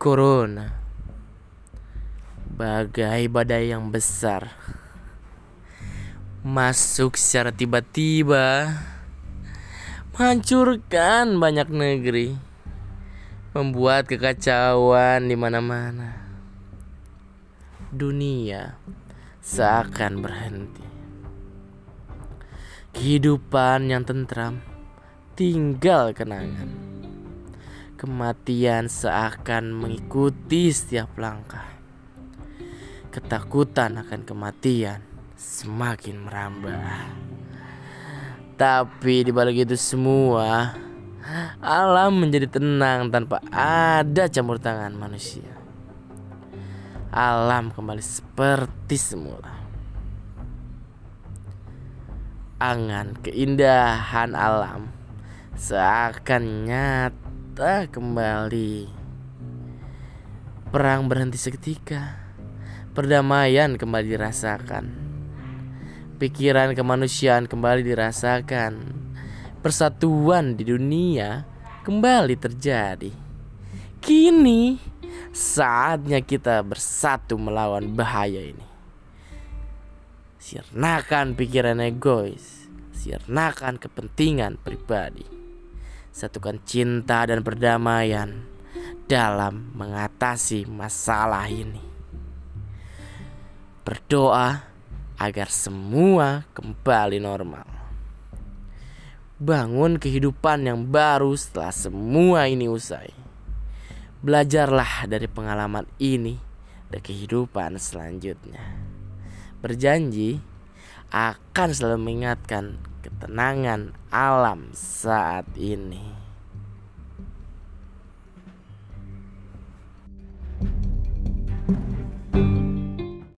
Corona. Bagai badai yang besar. Masuk secara tiba-tiba. Menghancurkan banyak negeri. Membuat kekacauan di mana-mana. Dunia seakan berhenti. Kehidupan yang tentram tinggal kenangan Kematian seakan mengikuti setiap langkah. Ketakutan akan kematian semakin merambah. Tapi di balik itu semua, alam menjadi tenang tanpa ada campur tangan manusia. Alam kembali seperti semula. Angan keindahan alam seakan nyata kita kembali. Perang berhenti seketika. Perdamaian kembali dirasakan. Pikiran kemanusiaan kembali dirasakan. Persatuan di dunia kembali terjadi. Kini saatnya kita bersatu melawan bahaya ini. Sirnakan pikiran egois, sirnakan kepentingan pribadi satukan cinta dan perdamaian dalam mengatasi masalah ini. Berdoa agar semua kembali normal. Bangun kehidupan yang baru setelah semua ini usai. Belajarlah dari pengalaman ini dan kehidupan selanjutnya. Berjanji akan selalu mengingatkan ketenangan alam saat ini.